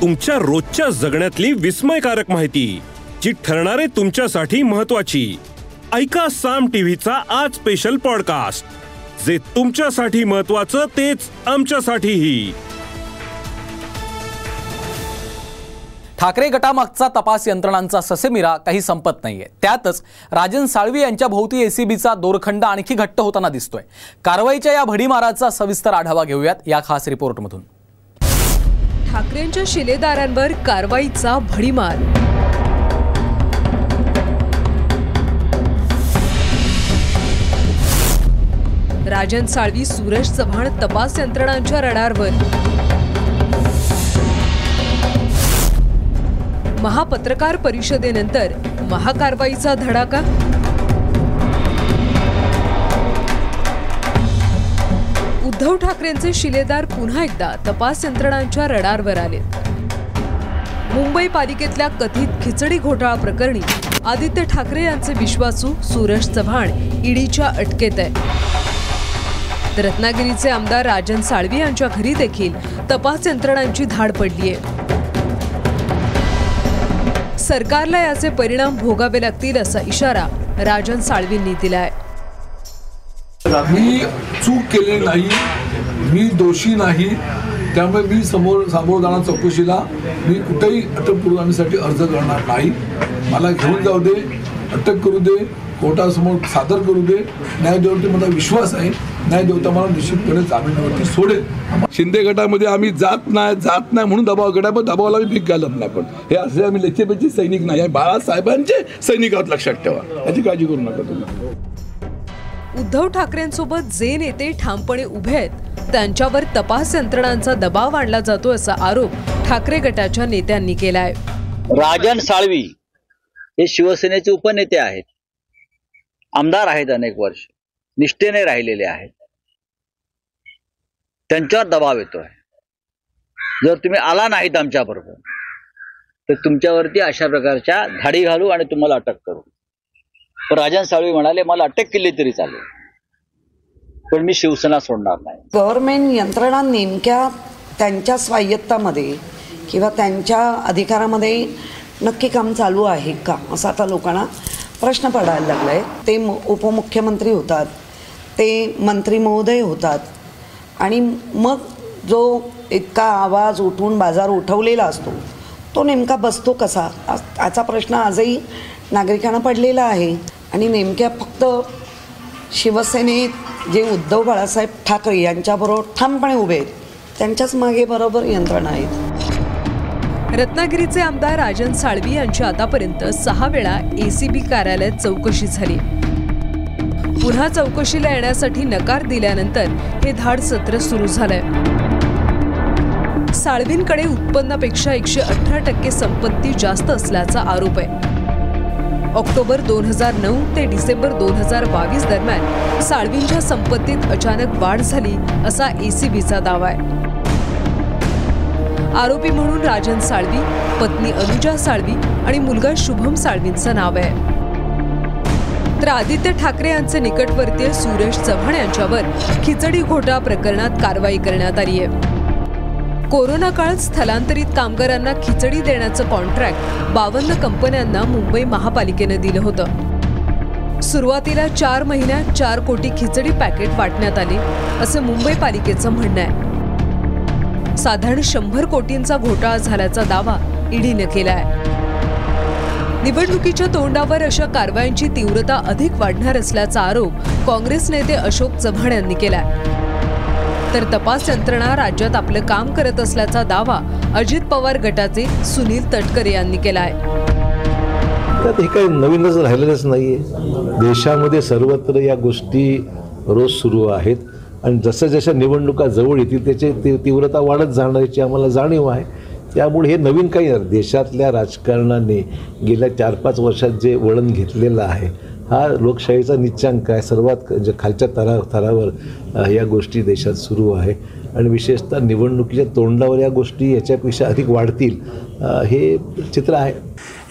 तुमच्या रोजच्या जगण्यातली विस्मयकारक माहिती जी ठरणारे तुमच्यासाठी महत्वाची ऐका साम टीव्हीचा आज स्पेशल पॉडकास्ट जे तुमच्यासाठी महत्वाचं तेच आमच्यासाठीही. ठाकरे गटामागचा तपास यंत्रणांचा ससेमिरा काही संपत नाहीये. त्यातच राजन साळवी यांच्या भोवती एसीबीचा दोरखंड आणखी घट्ट होताना दिसतोय. कारवाईच्या या भडीमाराचा सविस्तर आढावा घेऊयात या खास रिपोर्टमधून. ठाकरेंच्या शिलेदारांवर कारवाईचा भडीमार. राजन साळवी सुरेश चव्हाण तपास यंत्रणांच्या रडारवर. महापत्रकार परिषदेनंतर महाकारवाईचा धडाका? ठाकरेंचे शिलेदार पुन्हा एकदा तपास यंत्रणांच्या रडारवर आले. मुंबई पालिकेतल्या कथित खिचडी घोटाळा प्रकरणी आदित्य ठाकरे यांचे विश्वासू सुरेश चव्हाण ईडीच्या अटकेत आहे. रत्नागिरीचे आमदार राजन साळवी यांच्या घरी देखील तपास यंत्रणांची धाड पडलीय सरकारला याचे परिणाम भोगावे लागतील असा इशारा राजन साळवींनी दिलाय. मी चूक केलेली नाही मी दोषी नाही त्यामुळे मी समोर सामोर जाणार चौकशीला. मी कुठेही अटक पुरवण्यासाठी अर्ज करणार नाही. मला घेऊन जाऊ दे अटक करू दे कोर्टासमोर सादर करू दे. न्यायदेवती मला विश्वास आहे. न्यायदेवता मला निश्चितपणे जामिनावरती सोडेल. शिंदे गटामध्ये आम्ही जात नाही जात नाही म्हणून दबाव गटामध्ये दबावाला मी भीक घालत नाही पण हे असे आम्ही लेचेपेचे सैनिक नाही. आहे बाळासाहेबांचे सैनिक आहोत लक्षात ठेवा. याची काळजी करू नका तुम्ही. उद्धव ठाकरेंसोबत जे नेते ठामपणे उभे आहेत त्यांच्यावर तपास यंत्रणांचा दबाव आणला जातो असा आरोप ठाकरे गटाच्या नेत्यांनी केलाय. राजन साळवी हे शिवसेनेचे उपनेते आहेत. आमदार आहेत अनेक वर्ष. निष्ठेने राहिलेले आहेत. त्यांच्यावर दबाव येतोय. जर तुम्ही आला नाहीत आमच्या बरोबर तर तुमच्यावरती अशा प्रकारच्या धाडी घालू आणि तुम्हाला अटक करू. पण राजन साळवी म्हणाले मला अटक केली तरी चालेल. पण मी शिवसेना सोडणार नाही. गव्हर्नमेंट यंत्रणा नेमक्या त्यांच्या स्वायत्तामध्ये किंवा त्यांच्या अधिकारामध्ये नक्की काम चालू आहे का असं आता लोकांना प्रश्न पडायला लागला आहे ते उपमुख्यमंत्री होतात ते मंत्री महोदय होतात आणि मग जो इतका आवाज उठून बाजार उठवलेला असतो तो नेमका बसतो कसा? त्याचा याचा प्रश्न आजही नागरिकांना पडलेला आहे. आणि नेमक्या फक्त शिवसेनेत जे उद्धव बाळासाहेब ठाकरे यांच्याबरोबर ठामपणे उभे आहेत त्यांच्याच मागे बरोबर यंत्रणा आहेत. रत्नागिरीचे आमदार राजन साळवी यांची आतापर्यंत सहा वेळा एसीबी कार्यालयात चौकशी झाली. पुन्हा चौकशीला येण्यासाठी नकार दिल्यानंतर हे धाड सत्र सुरू झालंय. साळवींकडे उत्पन्नापेक्षा एकशे अठरा टक्के संपत्ती जास्त असल्याचा आरोप आहे. ऑक्टोबर दोन हजार नऊ ते डिसेंबर दोन हजार बावीस दरम्यान साळवींच्या संपत्तीत अचानक वाढ झाली असा एसीबीचा दावा आहे. आरोपी म्हणून राजन साळवी पत्नी अनुजा साळवी आणि मुलगा शुभम साळवींचं नाव आहे. तर आदित्य ठाकरे यांचे निकटवर्तीय सुरेश चव्हाण यांच्यावर खिचडी घोटाळा प्रकरणात कारवाई करण्यात आली आहे. कोरोना काळात स्थलांतरित कामगारांना खिचडी देण्याचं कॉन्ट्रॅक्ट बावन्न कंपन्यांना मुंबई महापालिकेनं दिलं होतं. सुरुवातीला चार महिन्यात चार कोटी खिचडी पॅकेट वाटण्यात आले असं मुंबई पालिकेचं म्हणणं आहे. साधारण शंभर कोटींचा घोटाळा झाल्याचा दावा ईडीनं केला आहे निवडणुकीच्या तोंडावर अशा कारवायांची तीव्रता अधिक वाढणार असल्याचा आरोप काँग्रेस नेते अशोक चव्हाण यांनी केला आहे तर तपास यंत्रणा राज्यात आपलं काम करत असल्याचा दावा अजित पवार गटाचे सुनील तटकरे यांनी केला आहे त्यात हे काही नवीनच राहिलेलंच नाही आहे देशामध्ये सर्वत्र या गोष्टी रोज सुरू आहेत. आणि जसं जशा निवडणुका जवळ येतील त्याची ती तीव्रता वाढत जाणार याची आम्हाला जाणीव आहे. त्यामुळे हे नवीन काही देशातल्या राजकारणाने गेल्या चार पाच वर्षात जे वळण घेतलेलं आहे हा लोकशाहीचा निच्चांक आहे. सर्वात जे खालच्या तरा थरावर या गोष्टी देशात सुरू आहे. आणि विशेषतः निवडणुकीच्या तोंडावर या गोष्टी याच्यापेक्षा अधिक वाढतील हे चित्र आहे.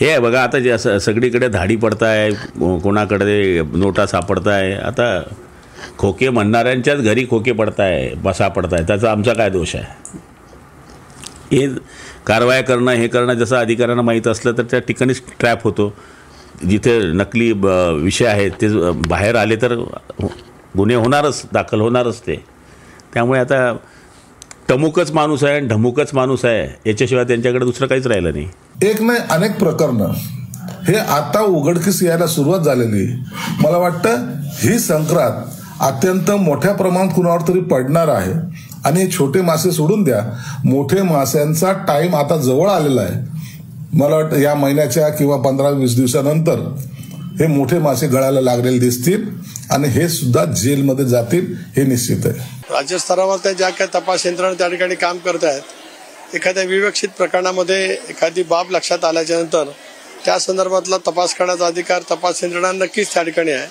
हे आहे बघा आता जे असं सगळीकडे धाडी पडताय को- कोणाकडे नोटा सापडताय आता खोके म्हणणाऱ्यांच्याच घरी खोके पडताय बसा पडताय त्याचा आमचा काय दोष आहे? हे कारवाया करणं हे करणं जसं अधिकाऱ्यांना माहीत असलं तर त्या ठिकाणीच ट्रॅप होतो. जिथे नकली ब विषय आहेत ते बाहेर आले तर गुन्हे होणारच दाखल होणारच ते. त्यामुळे आता टमुकच माणूस आहे आणि ढमुकच माणूस आहे याच्याशिवाय त्यांच्याकडे दुसरं काहीच राहिलं नाही. एक नाही अनेक प्रकरणं. हे आता उघडकीस यायला सुरुवात झालेली. मला वाटतं ही संक्रांत अत्यंत मोठ्या प्रमाणात कुणावर तरी पडणार आहे. आणि हे छोटे मासे सोडून द्या. मोठे माश्यांचा टाइम आता जवळ आलेला आहे. मला वाटतं या महिन्याच्या किंवा पंधरा वीस दिवसानंतर हे मोठे मासे गळायला लागलेले दिसतील आणि हे सुद्धा जेलमध्ये जातील हे निश्चित आहे. राज्यस्तरावर त्या ज्या काही तपास यंत्रणा त्या ठिकाणी काम करत आहेत एखाद्या विवक्षित प्रकरणामध्ये एखादी बाब लक्षात आल्याच्यानंतर त्या संदर्भातला तपास करण्याचा अधिकार तपास यंत्रणा नक्कीच त्या ठिकाणी आहे.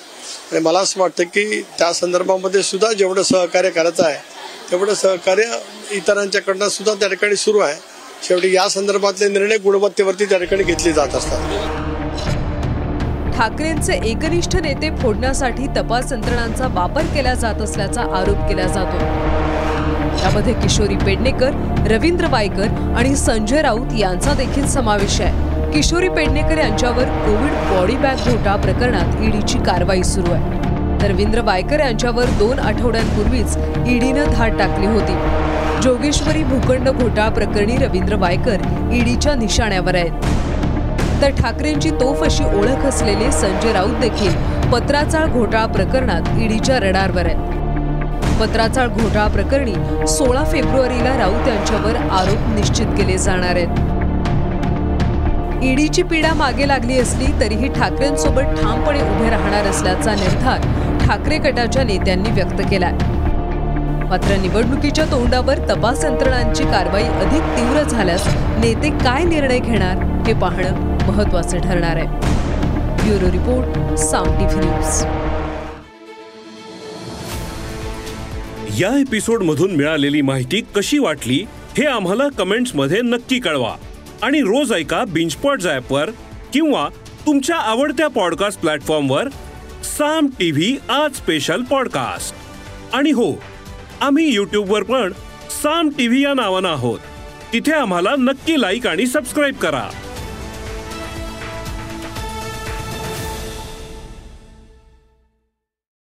आणि मला असं वाटतं की त्या संदर्भामध्ये सुद्धा जेवढं सहकार्य करायचं आहे तेवढं सहकार्य इतरांच्याकडनं सुद्धा त्या ठिकाणी सुरू आहे. शेवटी या संदर्भातले निर्णय गुणवत्तेवरती त्या ठिकाणी घेतले जात असतात. ठाकरेंचे एकनिष्ठ नेते फोडण्यासाठी तपास यंत्रणांचा वापर केला जात असल्याचा आरोप केला जातो. त्यामध्ये किशोरी पेडणेकर रवींद्र वायकर आणि संजय राऊत यांचा देखील समावेश आहे. किशोरी पेडणेकर यांच्यावर कोविड बॉडी बॅग घोटाळा प्रकरणात ईडीची कारवाई सुरू आहे. तर रवींद्र वायकर यांच्यावर दोन आठवड्यांपूर्वीच ईडीनं धाड टाकली होती. जोगेश्वरी भूखंड घोटाळा प्रकरणी रवींद्र वायकर ईडीच्या निशाण्यावर आहेत. तर ठाकरेंची तोफ अशी ओळख असलेले संजय राऊत देखील पत्राचाळ घोटाळा प्रकरणात ईडीच्या रडारवर आहेत. पत्राचाळ घोटाळा प्रकरणी सोळा फेब्रुवारीला राऊत यांच्यावर आरोप निश्चित केले जाणार आहेत. ईडीची पीडा मागे लागली असली तरीही ठाकरेंसोबत ठामपणे उभे राहणार असल्याचा निर्धार ठाकरे गटाच्या नेत्यांनी व्यक्त केलाय. मात्र निवडणुकीच्या तोंडावर तपास यंत्रणांची कारवाई अधिक तीव्र झाल्यास नेते काय निर्णय घेणार हे पाहणं महत्वाचं ठरणार आहे. Bureau report Saam TV news. या एपिसोड मधून मिळालेली माहिती कशी वाटली हे आम्हाला कमेंट्समध्ये नक्की कळवा. आणि रोज ऐका बिंचपॉट वर किंवा तुमच्या आवडत्या पॉडकास्ट प्लॅटफॉर्मवर साम टीव्ही आज स्पेशल पॉडकास्ट आणि हो आम्ही यूट्यूबवर पण साम टीव्ही या नावानं आहोत. तिथे आम्हाला नक्की लाईक आणि सबस्क्राईब करा.